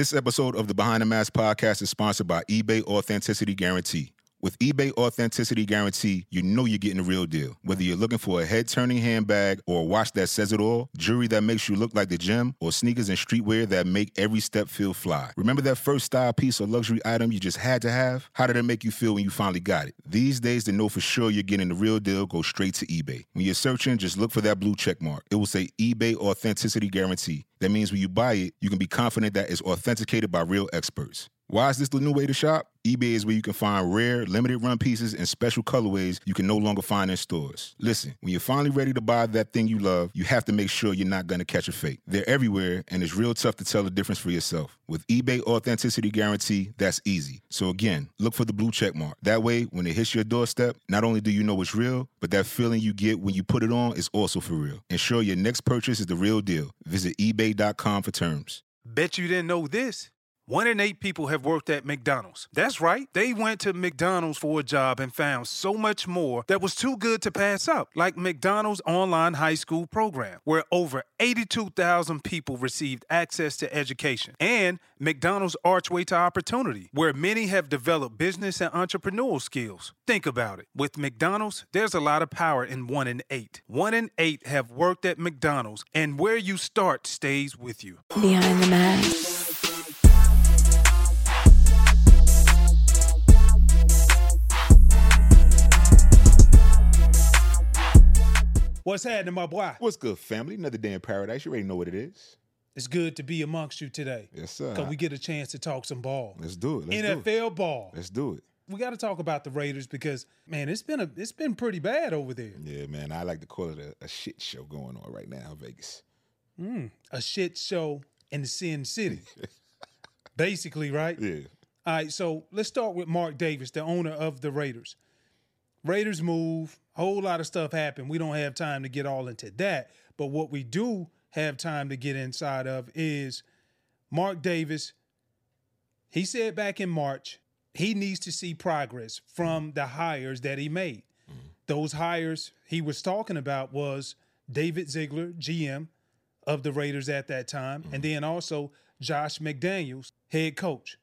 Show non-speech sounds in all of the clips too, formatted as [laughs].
This episode of the Behind the Mask podcast is sponsored by eBay Authenticity Guarantee. With eBay Authenticity Guarantee, you know you're getting the real deal. Whether you're looking for a head turning handbag or a watch that says it all, jewelry that makes you look like the gym, or sneakers and streetwear that make every step feel fly. Remember that first style piece or luxury item you just had to have? How did it make you feel when you finally got it? These days, to know for sure you're getting the real deal, go straight to eBay. When you're searching, just look for that blue check mark. It will say eBay Authenticity Guarantee. That means when you buy it, you can be confident that it's authenticated by real experts. Why is this the new way to shop? eBay is where you can find rare, limited run pieces and special colorways you can no longer find in stores. Listen, when you're finally ready to buy that thing you love, you have to make sure you're not going to catch a fake. They're everywhere, and it's real tough to tell the difference for yourself. With eBay Authenticity Guarantee, that's easy. So again, look for the blue check mark. That way, when it hits your doorstep, not only do you know it's real, but that feeling you get when you put it on is also for real. Ensure your next purchase is the real deal. Visit eBay.com for terms. Bet you didn't know this. One in eight people have worked at McDonald's. That's right. They went to McDonald's for a job and found so much more that was too good to pass up, like McDonald's online high school program, where over 82,000 people received access to education, and McDonald's Archway to Opportunity, where many have developed business and entrepreneurial skills. Think about it. With McDonald's, there's a lot of power in one in eight. One in eight have worked at McDonald's, and where you start stays with you. Behind the mask. What's happening, my boy? What's good, family? Another day in paradise. You already know what it is. It's good to be amongst you today. Yes, sir. Because we get a chance to talk some ball. Let's do it. Let's NFL do it. ball. Let's do it. We got to talk about the Raiders because man, it's been a it's been pretty bad over there. Yeah, man. I like to call it a, a shit show going on right now in Vegas. Hmm, a shit show in the Sin City. [laughs] Basically, right? Yeah. All right, so let's start with Mark Davis, the owner of the Raiders. Raiders move, whole lot of stuff happened. We don't have time to get all into that. But what we do have time to get inside of is Mark Davis. He said back in March, he needs to see progress from the hires that he made. Those hires he was talking about was David Ziegler, GM of the Raiders at that time, and then also Josh McDaniels, head coach.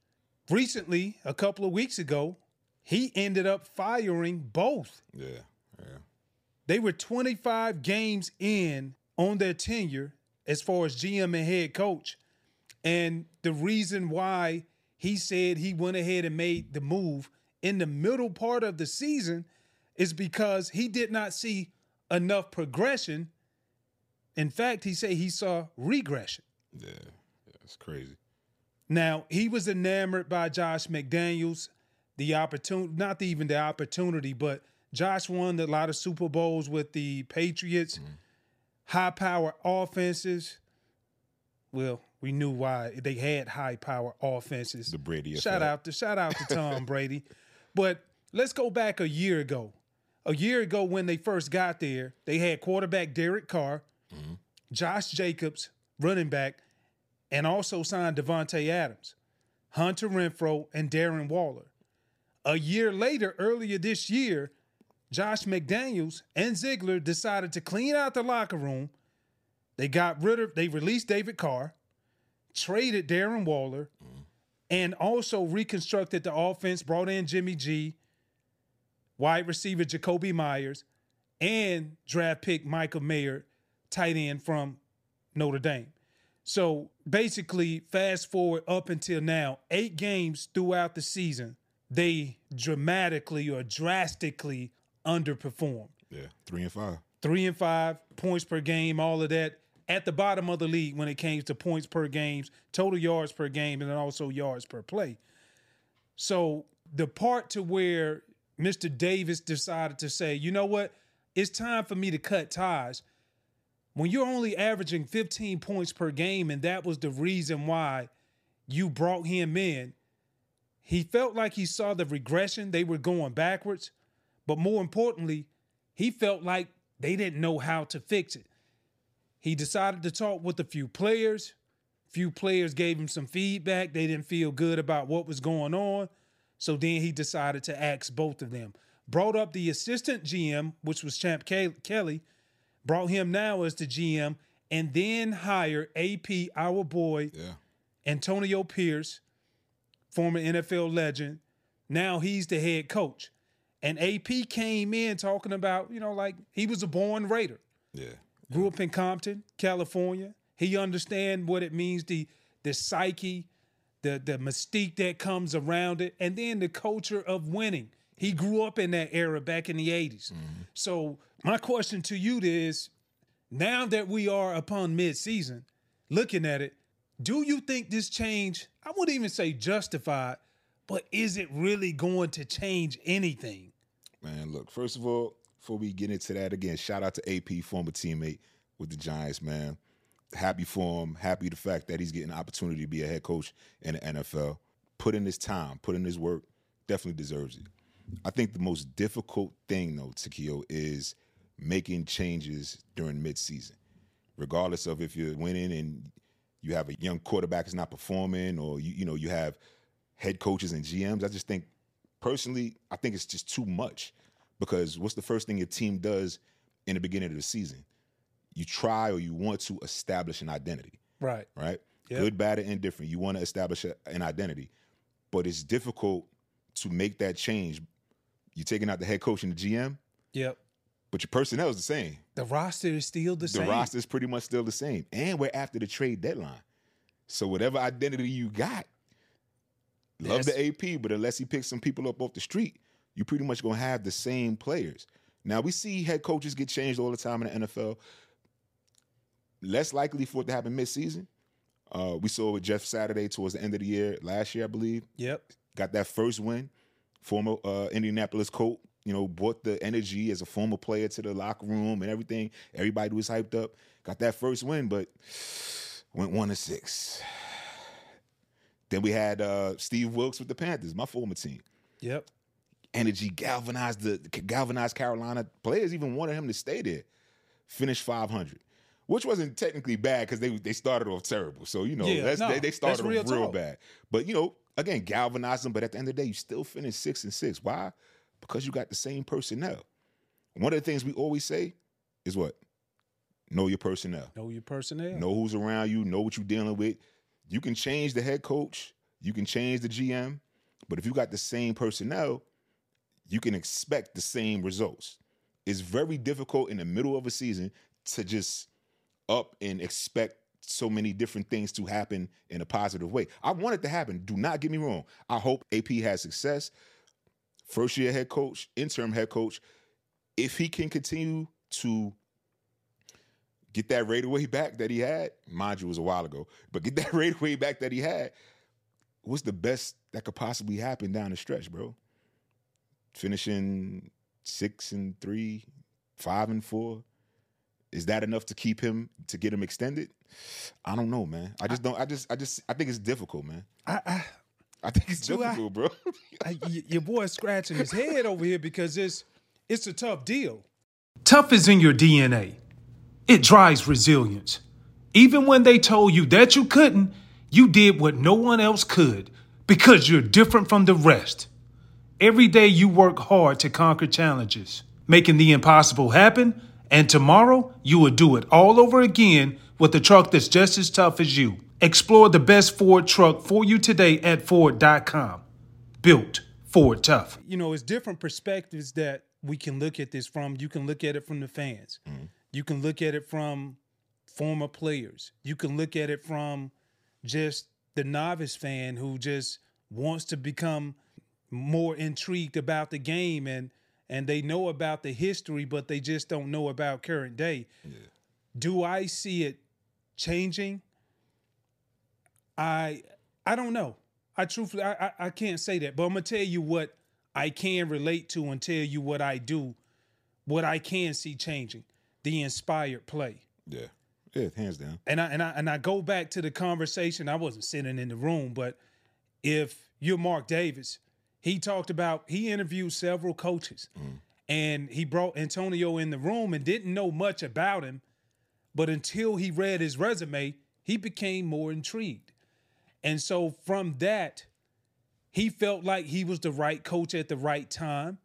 Recently, a couple of weeks ago, he ended up firing both. Yeah. Yeah. They were 25 games in on their tenure as far as GM and head coach. And the reason why he said he went ahead and made the move in the middle part of the season is because he did not see enough progression. In fact, he said he saw regression. Yeah. yeah. It's crazy. Now, he was enamored by Josh McDaniels, the opportunity, not even the opportunity, but Josh won a lot of Super Bowls with the Patriots, mm-hmm. high power offenses. Well, we knew why they had high power offenses. The Brady Shout effect. out to shout out to [laughs] Tom Brady. But let's go back a year ago. A year ago when they first got there, they had quarterback Derek Carr, mm-hmm. Josh Jacobs, running back, and also signed Davante Adams, Hunter Renfrow, and Darren Waller. A year later, earlier this year, Josh McDaniels and Ziegler decided to clean out the locker room. They got rid of, they released David Carr, traded Darren Waller, and also reconstructed the offense, brought in Jimmy G, wide receiver Jakobi Meyers, and draft pick Michael Mayer, tight end from Notre Dame. So basically, fast forward up until now, eight games throughout the season, they dramatically or drastically underperformed. Yeah. Three and five. Three and five points per game, all of that at the bottom of the league when it came to points per games, total yards per game, and then also yards per play. So the part to where Mr. Davis decided to say, you know what, it's time for me to cut ties. When you're only averaging 15 points per game, and that was the reason why you brought him in, he felt like he saw the regression. They were going backwards. But more importantly, he felt like they didn't know how to fix it. He decided to talk with a few players. Few players gave him some feedback. They didn't feel good about what was going on. So then he decided to ask both of them. Brought up the assistant GM, which was Champ Ke- Kelly, brought him now as the GM, and then hired AP, our boy, Yeah. Antonio Pierce, former NFL legend, now he's the head coach. And AP came in talking about, you know, like he was a born Raider. Yeah. Grew up in Compton, California. He understand what it means the the psyche, the the mystique that comes around it, and then the culture of winning. He grew up in that era back in the 80s. Mm-hmm. So my question to you is now that we are upon mid-season, looking at it, do you think this change, I wouldn't even say justified, but is it really going to change anything? Man, look, first of all, before we get into that again, shout out to AP, former teammate with the Giants, man. Happy for him. Happy the fact that he's getting an opportunity to be a head coach in the NFL. Put in his time, put in his work, definitely deserves it. I think the most difficult thing, though, Takeo, is making changes during midseason. Regardless of if you're winning and you have a young quarterback that's not performing, or you, you know, you have head coaches and GMs. I just think personally, I think it's just too much because what's the first thing your team does in the beginning of the season? You try or you want to establish an identity, Right. right? Yep. Good, bad, or indifferent. You want to establish a, an identity, but it's difficult to make that change. You're taking out the head coach and the GM, Yep. but your personnel is the same. The roster is still the, The same. The roster is pretty much still the same, and we're after the trade deadline. So whatever identity you got, love the AP, but unless he picks some people up off the street, you pretty much gonna have the same players. Now we see head coaches get changed all the time in the NFL. Less likely for it to happen mid-season. Uh, we saw with Jeff Saturday towards the end of the year last year, I believe. Yep. Got that first win. Former uh, Indianapolis Colt, you know, brought the energy as a former player to the locker room and everything. Everybody was hyped up. Got that first win, but went one to six. Then we had uh, Steve Wilks with the Panthers, my former team. Yep. Energy galvanized the galvanized Carolina players. Even wanted him to stay there. Finished 500, which wasn't technically bad because they they started off terrible. So you know Yeah, that's, no, they, they started real real bad. But you know again galvanized them. But at the end of the day, you still finished six and six. Why? Because you got the same personnel. One of the things we always say is what know your personnel. Know your personnel. Know who's around you, know what you're dealing with. You can change the head coach, you can change the GM, but if you got the same personnel, you can expect the same results. It's very difficult in the middle of a season to just up and expect so many different things to happen in a positive way. I want it to happen. Do not get me wrong. I hope AP has success. First year head coach, interim head coach. If he can continue to get that rate away back that he had, mind you, it was a while ago, but get that [laughs] rate away back that he had, what's the best that could possibly happen down the stretch, bro? Finishing six and three, five and four. Is that enough to keep him to get him extended? I don't know, man. I just don't. I just. I just. I think it's difficult, man. I, I, I think it's Do I- bro. [laughs] I, y- your boy's scratching his head over here because it's it's a tough deal. Tough is in your DNA. It drives resilience. Even when they told you that you couldn't, you did what no one else could because you're different from the rest. Every day you work hard to conquer challenges, making the impossible happen, and tomorrow you will do it all over again with a truck that's just as tough as you. Explore the best Ford truck for you today at Ford.com. Built Ford Tough. You know, it's different perspectives that we can look at this from. You can look at it from the fans. Mm-hmm. You can look at it from former players. You can look at it from just the novice fan who just wants to become more intrigued about the game and and they know about the history but they just don't know about current day. Do I see it changing? I I don't know. I truthfully I, I I can't say that, but I'm gonna tell you what I can relate to and tell you what I do, what I can see changing. The inspired play. yeah, yeah, hands down. And I and I and I go back to the conversation. I wasn't sitting in the room, but if you're Mark Davis, he talked about he interviewed several coaches, mm. and he brought Antonio in the room and didn't know much about him, but until he read his resume, he became more intrigued, and so from that, he felt like he was the right coach at the right time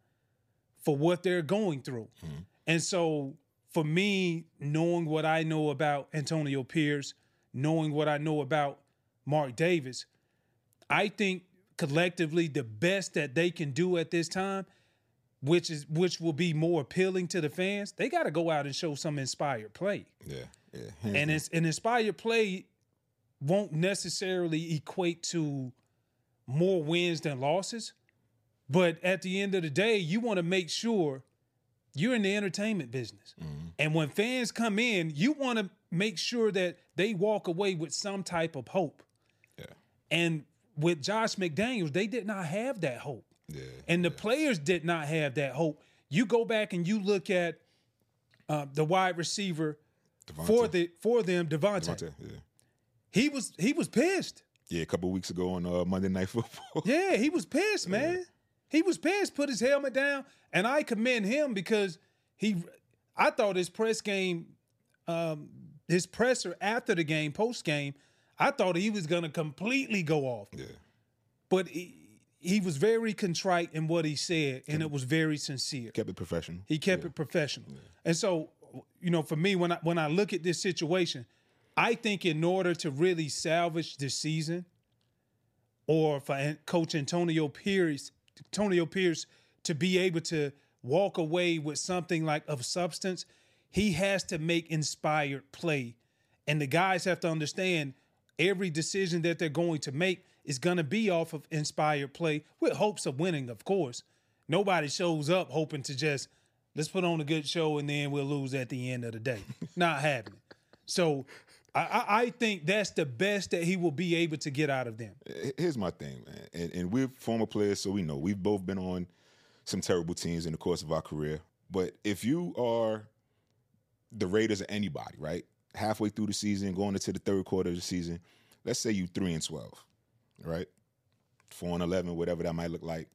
for what they're going through, mm-hmm. and so for me, knowing what I know about Antonio Pierce, knowing what I know about Mark Davis. I think collectively the best that they can do at this time, which is which will be more appealing to the fans, they got to go out and show some inspired play. Yeah, yeah. And it's an inspired play won't necessarily equate to more wins than losses. But at the end of the day, you want to make sure you're in the entertainment business. Mm-hmm. And when fans come in, you want to make sure that they walk away with some type of hope. Yeah. And with Josh McDaniels, they did not have that hope. Yeah. And the players did not have that hope. You go back and you look at uh, the wide receiver for the for them, Davante. Davante, yeah. He was he was pissed. Yeah, a couple weeks ago on uh, Monday Night Football. [laughs] Yeah, he was pissed, man. He was pissed. Put his helmet down, and I commend him because he. I thought his press game, um, his presser after the game, post game, I thought he was gonna completely go off. yeah. But he, he was very contrite in what he said, and it was very sincere. Kept it professional. He kept it professional. And so, you know, for me, when I when I look at this situation, I think in order to really salvage this season, or for Coach Antonio Pierce, Antonio Pierce to be able to walk away with something like of substance, he has to make inspired play. And the guys have to understand every decision that they're going to make is going to be off of inspired play with hopes of winning, of course. Nobody shows up hoping to just let's put on a good show and then we'll lose at the end of the day. [laughs] Not happening. So I, I, I think that's the best that he will be able to get out of them. Here's my thing, man. And, and we're former players, so we know we've both been on some terrible teams in the course of our career. But if you are the Raiders or anybody, right? Halfway through the season, going into the third quarter of the season, let's say you three and twelve, right? Four and eleven, whatever that might look like.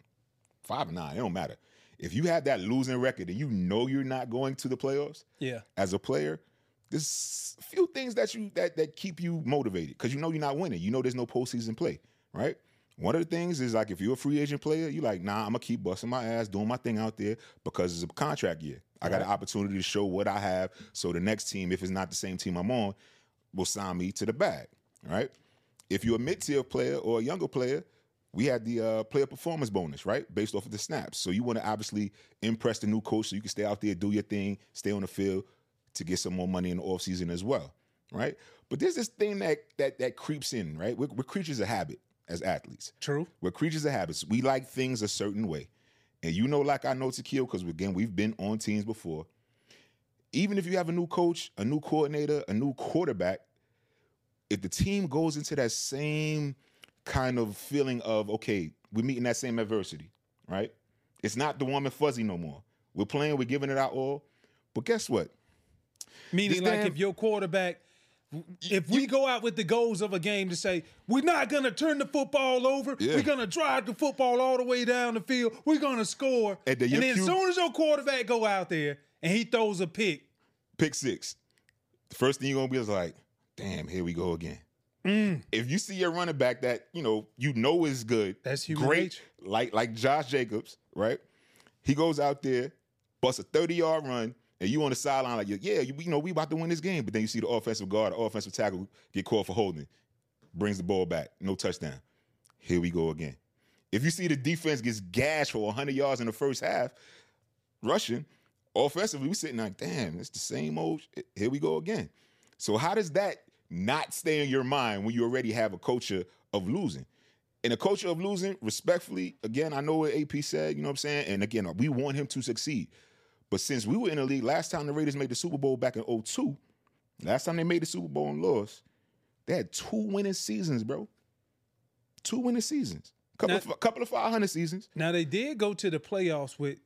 Five and nine, it don't matter. If you have that losing record and you know you're not going to the playoffs, Yeah. as a player, there's a few things that you that that keep you motivated because you know you're not winning. You know there's no postseason play, right? One of the things is like if you're a free agent player, you're like, nah, I'm gonna keep busting my ass, doing my thing out there because it's a contract year. I got an opportunity to show what I have, so the next team, if it's not the same team I'm on, will sign me to the bag, right? If you're a mid-tier player or a younger player, we had the uh, player performance bonus, right? Based off of the snaps. So you want to obviously impress the new coach so you can stay out there, do your thing, stay on the field to get some more money in the offseason as well, right? But there's this thing that that that creeps in, right? We're, we're creatures of habit as athletes. True. We're creatures of habits. We like things a certain way. And you know, like I know Takeo, because again, we've been on teams before. Even if you have a new coach, a new coordinator, a new quarterback, if the team goes into that same kind of feeling of, okay, we're meeting that same adversity, right? It's not the warm and fuzzy no more. We're playing, we're giving it our all. But guess what? Meaning, like if your quarterback, if we go out with the goals of a game to say we're not gonna turn the football over, Yeah. we're gonna drive the football all the way down the field, we're gonna score, And and, then your then as soon as your quarterback go out there and he throws a pick, pick six. The first thing you're gonna be is like, damn, here we go again. Mm. If you see your running back that you know you know is good, That's human great, nature. like like Josh Jacobs, right? He goes out there, busts a 30 yard run, and you on the sideline like, yeah, you, you know we about to win this game. But then you see the offensive guard, the offensive tackle get called for holding, brings the ball back, no touchdown. Here we go again. If you see the defense gets gashed for 100 yards in the first half, rushing, offensively, we sitting like, damn, it's the same old. Shit. Here we go again. So how does that not stay in your mind when you already have a culture of losing? And a culture of losing, respectfully, again, I know what AP said, you know what I'm saying? And again, we want him to succeed. But since we were in the league, last time the Raiders made the Super Bowl back in 02, last time they made the Super Bowl and lost, they had two winning seasons, bro. Two winning seasons. Couple, Now- of, couple of 500 seasons. now they did go to the playoffs with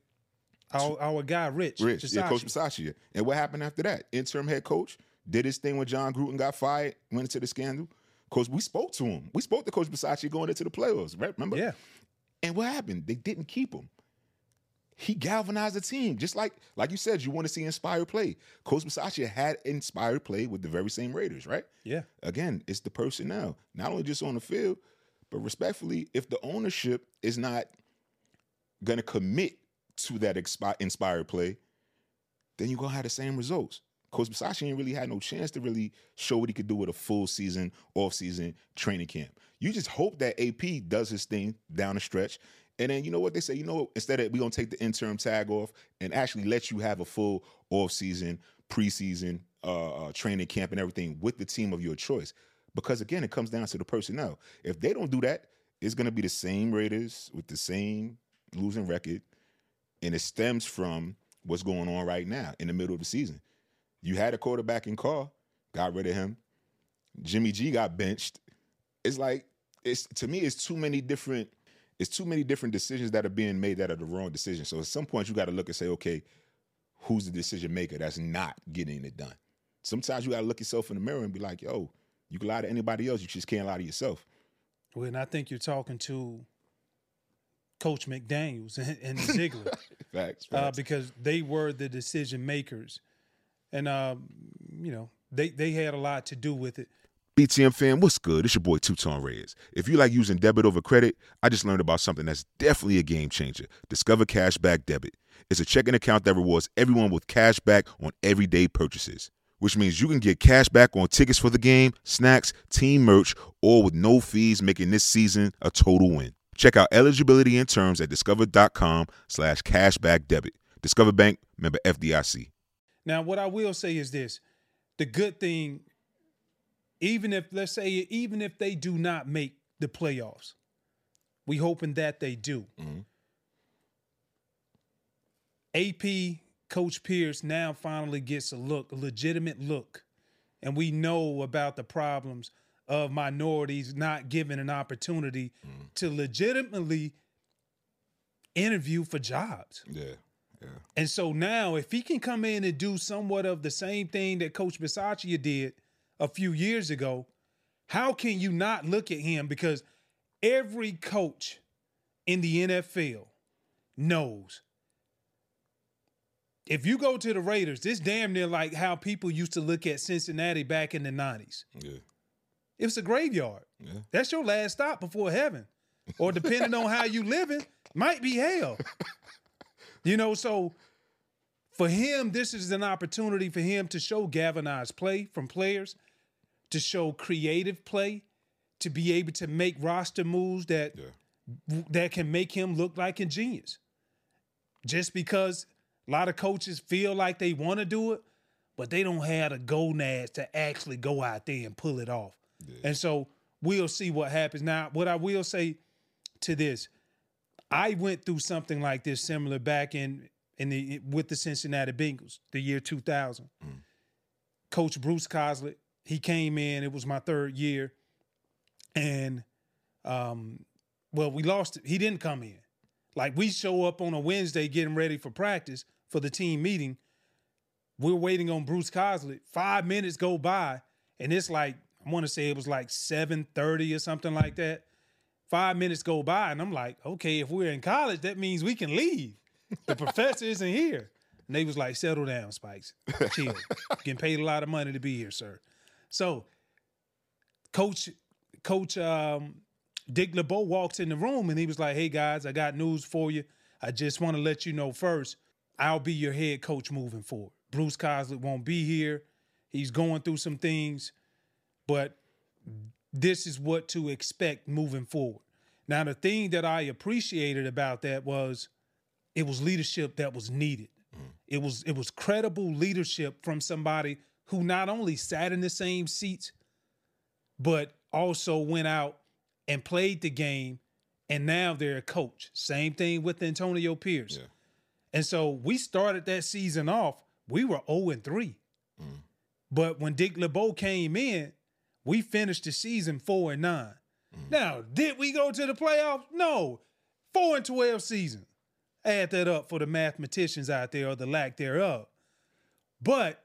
our, our guy Rich, Rich, yeah, Coach Bisaccia. And what happened after that? Interim head coach did his thing when Jon Gruden got fired, went into the scandal. Coach, we spoke to him. We spoke to Coach Bisaccia going into the playoffs, right? Remember? Yeah, And what happened? They didn't keep him. He galvanized the team, just like like you said. You want to see inspired play. Coach Bisaccia had inspired play with the very same Raiders, right? yeah. Again, it's the personnel, not only just on the field, but respectfully, if the ownership is not going to commit to that expi- inspired play, then you're going to have the same results. Coach Bisaccia ain't really had no chance to really show what he could do with a full season, off season training camp. You just hope that AP does his thing down the stretch. And then you know what they say, you know, instead of we're gonna take the interim tag off and actually let you have a full off season, preseason, uh, uh, training camp and everything with the team of your choice. Because again, it comes down to the personnel. If they don't do that, it's gonna be the same Raiders with the same losing record, and it stems from what's going on right now in the middle of the season. You had a quarterback in Carr, got rid of him. Jimmy G got benched. It's like it's to me, it's too many different, it's too many different decisions that are being made that are the wrong decisions. So at some point, you got to look and say, okay, who's the decision maker that's not getting it done? Sometimes you got to look yourself in the mirror and be like, yo, you can lie to anybody else, you just can't lie to yourself. Well, and I think you're talking to Coach McDaniels [laughs] and, and Ziegler. facts, [laughs] facts. Uh, because they were the decision makers. And, um, you know, they, they had a lot to do with it. BTM fam, what's good? It's your boy Two Tone Reyes. If you like using debit over credit, I just learned about something that's definitely a game changer. Discover Cashback Debit. It's a checking account that rewards everyone with cash back on everyday purchases, which means you can get cash back on tickets for the game, snacks, team merch, all with no fees, making this season a total win. Check out eligibility and terms at discover.com slash cashback debit. Discover Bank, member FDIC. Now, what I will say is this the good thing, even if, let's say, even if they do not make the playoffs, we hoping that they do. Mm-hmm. AP Coach Pierce now finally gets a look, a legitimate look. And we know about the problems of minorities not given an opportunity mm-hmm. to legitimately interview for jobs. Yeah, yeah. And so now, if he can come in and do somewhat of the same thing that Coach Bisaccia did a few years ago, how can you not look at him? Because every coach in the NFL knows if you go to the Raiders, this damn near like how people used to look at Cincinnati back in the 90s. Yeah. It was a graveyard. Yeah. That's your last stop before heaven. Or depending on how you living, might be hell. You know, so for him, this is an opportunity for him to show galvanized play from players, to show creative play, to be able to make roster moves that Yeah. that can make him look like a genius. Just because a lot of coaches feel like they want to do it, but they don't have the gonads to actually go out there and pull it off. And so we'll see what happens. Now, what I will say to this, I went through something like this similar back in in the with the Cincinnati Bengals, the year 2000. Mm. Coach Bruce Coslet, he came in. It was my third year, and um, well, we lost. He didn't come in. Like we show up on a Wednesday getting ready for practice for the team meeting. We're waiting on Bruce Coslet. Five minutes go by, and it's like I want to say it was like seven thirty or something like that. Five minutes go by, and I'm like, okay, if we're in college, that means we can leave. The professor isn't here. And they was like, settle down, Spikes. Chill. Getting paid a lot of money to be here, sir. So, Coach, Coach um, Dick LeBeau walks in the room and he was like, Hey guys, I got news for you. I just want to let you know first, I'll be your head coach moving forward. Bruce Coslet won't be here. He's going through some things, but this is what to expect moving forward. Now, the thing that I appreciated about that was it was leadership that was needed. It was it was credible leadership from somebody who not only sat in the same seats, but also went out and played the game, and now they're a coach. Same thing with Antonio Pierce. Yeah. And so we started that season off, we were 0 and 3. Mm. But when Dick LeBeau came in, we finished the season 4 and 9. Mm. Now, did we go to the playoffs? No. 4 and 12 season. Add that up for the mathematicians out there or the lack thereof. But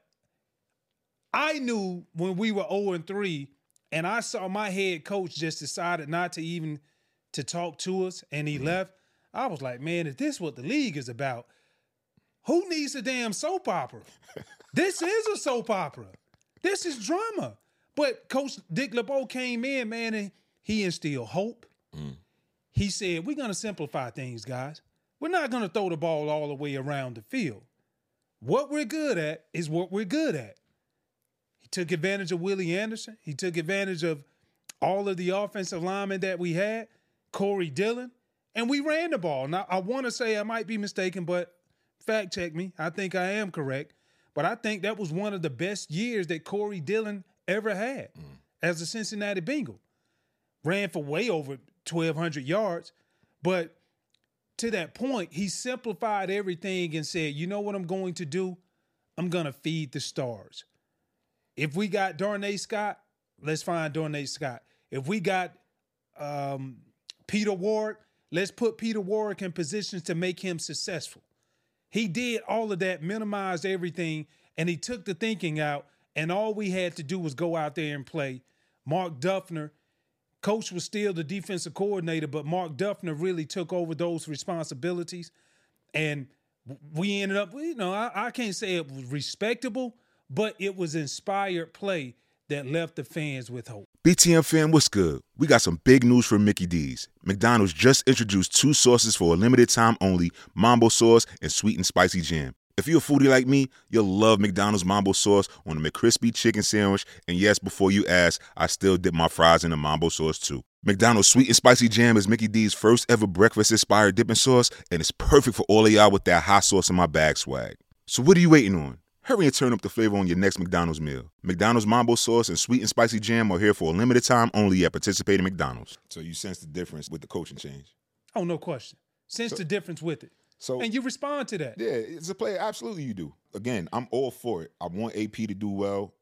I knew when we were 0 and 3, and I saw my head coach just decided not to even to talk to us and he mm-hmm. left. I was like, man, if this what the league is about, who needs a damn soap opera? [laughs] this is a soap opera. This is drama. But Coach Dick LeBeau came in, man, and he instilled hope. Mm. He said, We're gonna simplify things, guys. We're not gonna throw the ball all the way around the field. What we're good at is what we're good at. Took advantage of Willie Anderson. He took advantage of all of the offensive linemen that we had, Corey Dillon, and we ran the ball. Now, I want to say I might be mistaken, but fact check me. I think I am correct. But I think that was one of the best years that Corey Dillon ever had mm. as a Cincinnati Bengal. Ran for way over 1,200 yards. But to that point, he simplified everything and said, you know what I'm going to do? I'm going to feed the stars. If we got Darnay Scott, let's find Darnay Scott. If we got um, Peter Ward, let's put Peter Ward in positions to make him successful. He did all of that, minimized everything, and he took the thinking out. And all we had to do was go out there and play. Mark Duffner, coach was still the defensive coordinator, but Mark Duffner really took over those responsibilities. And we ended up, you know, I, I can't say it was respectable, but it was inspired play that left the fans with hope. BTM fan, what's good? We got some big news from Mickey D's. McDonald's just introduced two sauces for a limited time only Mambo sauce and sweet and spicy jam. If you're a foodie like me, you'll love McDonald's Mambo sauce on the McCrispy chicken sandwich. And yes, before you ask, I still dip my fries in the Mambo sauce too. McDonald's sweet and spicy jam is Mickey D's first ever breakfast inspired dipping sauce, and it's perfect for all of y'all with that hot sauce in my bag swag. So what are you waiting on? Hurry and turn up the flavor on your next McDonald's meal. McDonald's Mambo sauce and sweet and spicy jam are here for a limited time only at participating McDonald's. So you sense the difference with the coaching change? Oh, no question. Sense so, the difference with it. So and you respond to that. Yeah, it's a player. Absolutely, you do. Again, I'm all for it. I want AP to do well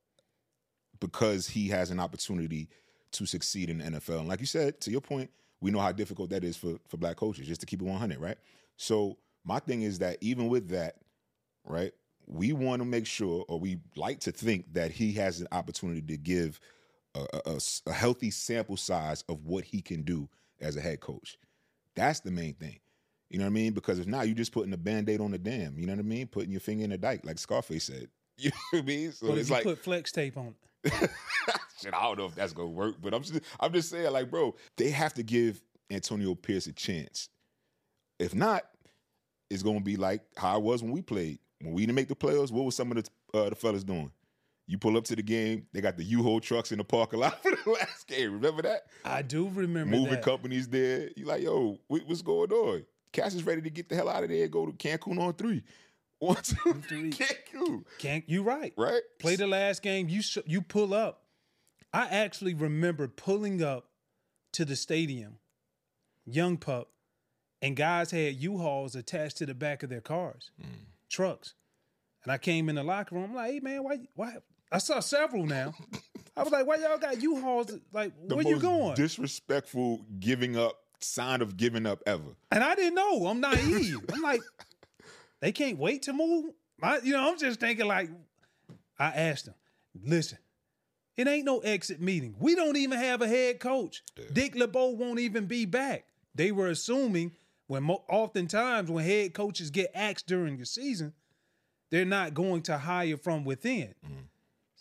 because he has an opportunity to succeed in the NFL. And like you said, to your point, we know how difficult that is for for black coaches just to keep it 100, right? So my thing is that even with that, right? We want to make sure, or we like to think that he has an opportunity to give a, a, a, healthy sample size of what he can do as a head coach. That's the main thing. You know what I mean? Because if not, you're just putting a band-aid on the dam. You know what I mean? Putting your finger in the dike, like Scarface said. [laughs] You know what I mean? So it's like put flex tape on it. [laughs] Shit, I don't know if that's gonna work, but I'm just I'm just saying, like, bro, they have to give Antonio Pierce a chance. If not, it's gonna be like how it was when we played when we didn't make the playoffs, what was some of the uh, the fellas doing? You pull up to the game, they got the U-Haul trucks in the parking lot [laughs] for the last game. Remember that? I do remember Moving that. companies there. You like, yo, what's going on? Cash is ready to get the hell out of there and go to Cancun on three. [laughs] One, two, three. Cancun. Can't you right? Right. Play the last game. You sh- you pull up. I actually remember pulling up to the stadium, young pup, and guys had U-Hauls attached to the back of their cars. Mm trucks. And I came in the locker room. I'm like, hey man, why why I saw several now. I was like, why y'all got U-Hauls? Like, the where you going? Disrespectful giving up sign of giving up ever. And I didn't know. I'm naive. I'm like, they can't wait to move. I, you know, I'm just thinking like, I asked them, listen, it ain't no exit meeting. We don't even have a head coach. Yeah. Dick LeBeau won't even be back. They were assuming when mo- oftentimes when head coaches get axed during the season, they're not going to hire from within. Mm.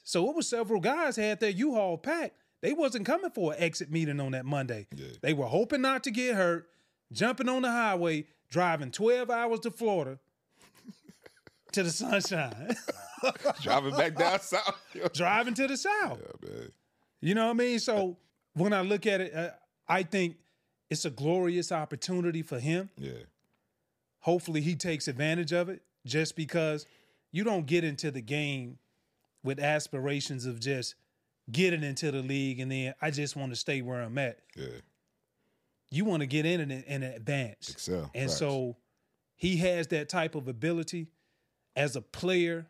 So it was several guys had their U-Haul packed. They wasn't coming for an exit meeting on that Monday. Yeah. They were hoping not to get hurt, jumping on the highway, driving 12 hours to Florida [laughs] to the sunshine. [laughs] driving back down south. [laughs] driving to the south. Yeah, you know what I mean? So when I look at it, uh, I think it's a glorious opportunity for him. Yeah. Hopefully he takes advantage of it just because you don't get into the game with aspirations of just getting into the league and then I just want to stay where I'm at. Yeah. You want to get in and, and advance. Excel. And Facts. so he has that type of ability as a player.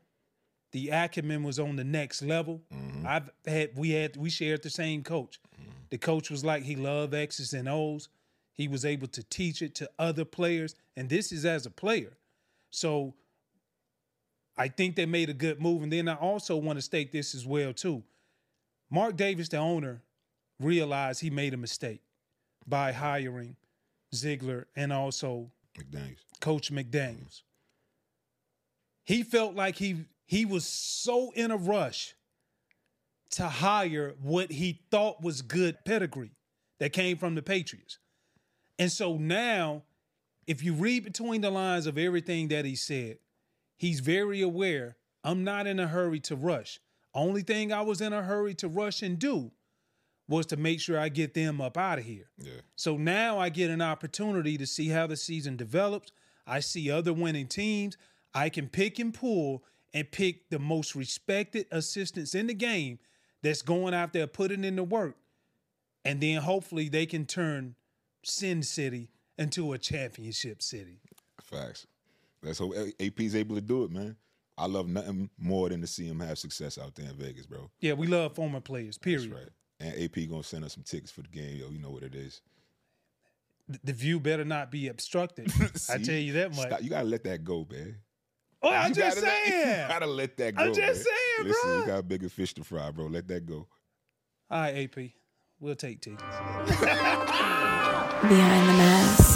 The acumen was on the next level. Mm-hmm. I've had we had we shared the same coach. The coach was like he loved X's and O's. He was able to teach it to other players, and this is as a player. So I think they made a good move. And then I also want to state this as well too. Mark Davis, the owner, realized he made a mistake by hiring Ziegler and also McDaniels. Coach McDaniels. Mm-hmm. He felt like he he was so in a rush to hire what he thought was good pedigree that came from the Patriots. And so now, if you read between the lines of everything that he said, he's very aware I'm not in a hurry to rush. Only thing I was in a hurry to rush and do was to make sure I get them up out of here. Yeah. So now I get an opportunity to see how the season develops. I see other winning teams. I can pick and pull and pick the most respected assistants in the game that's going out there putting in the work. And then hopefully they can turn Sin City into a championship city. Facts. Let's hope AP's able to do it, man. I love nothing more than to see him have success out there in Vegas, bro. Yeah, we love former players, period. That's right. And AP gonna send us some tickets for the game, yo. You know what it is. th- the view better not be obstructed. [laughs] I tell you that much. Stop. You gotta let that go, man. Oh, I'm just let- [laughs] saying. you gotta let that go. I'm just man. saying, Listen, bro. we got bigger fish to fry, bro. Let that go. All right, AP, we'll take tickets. Behind the mask.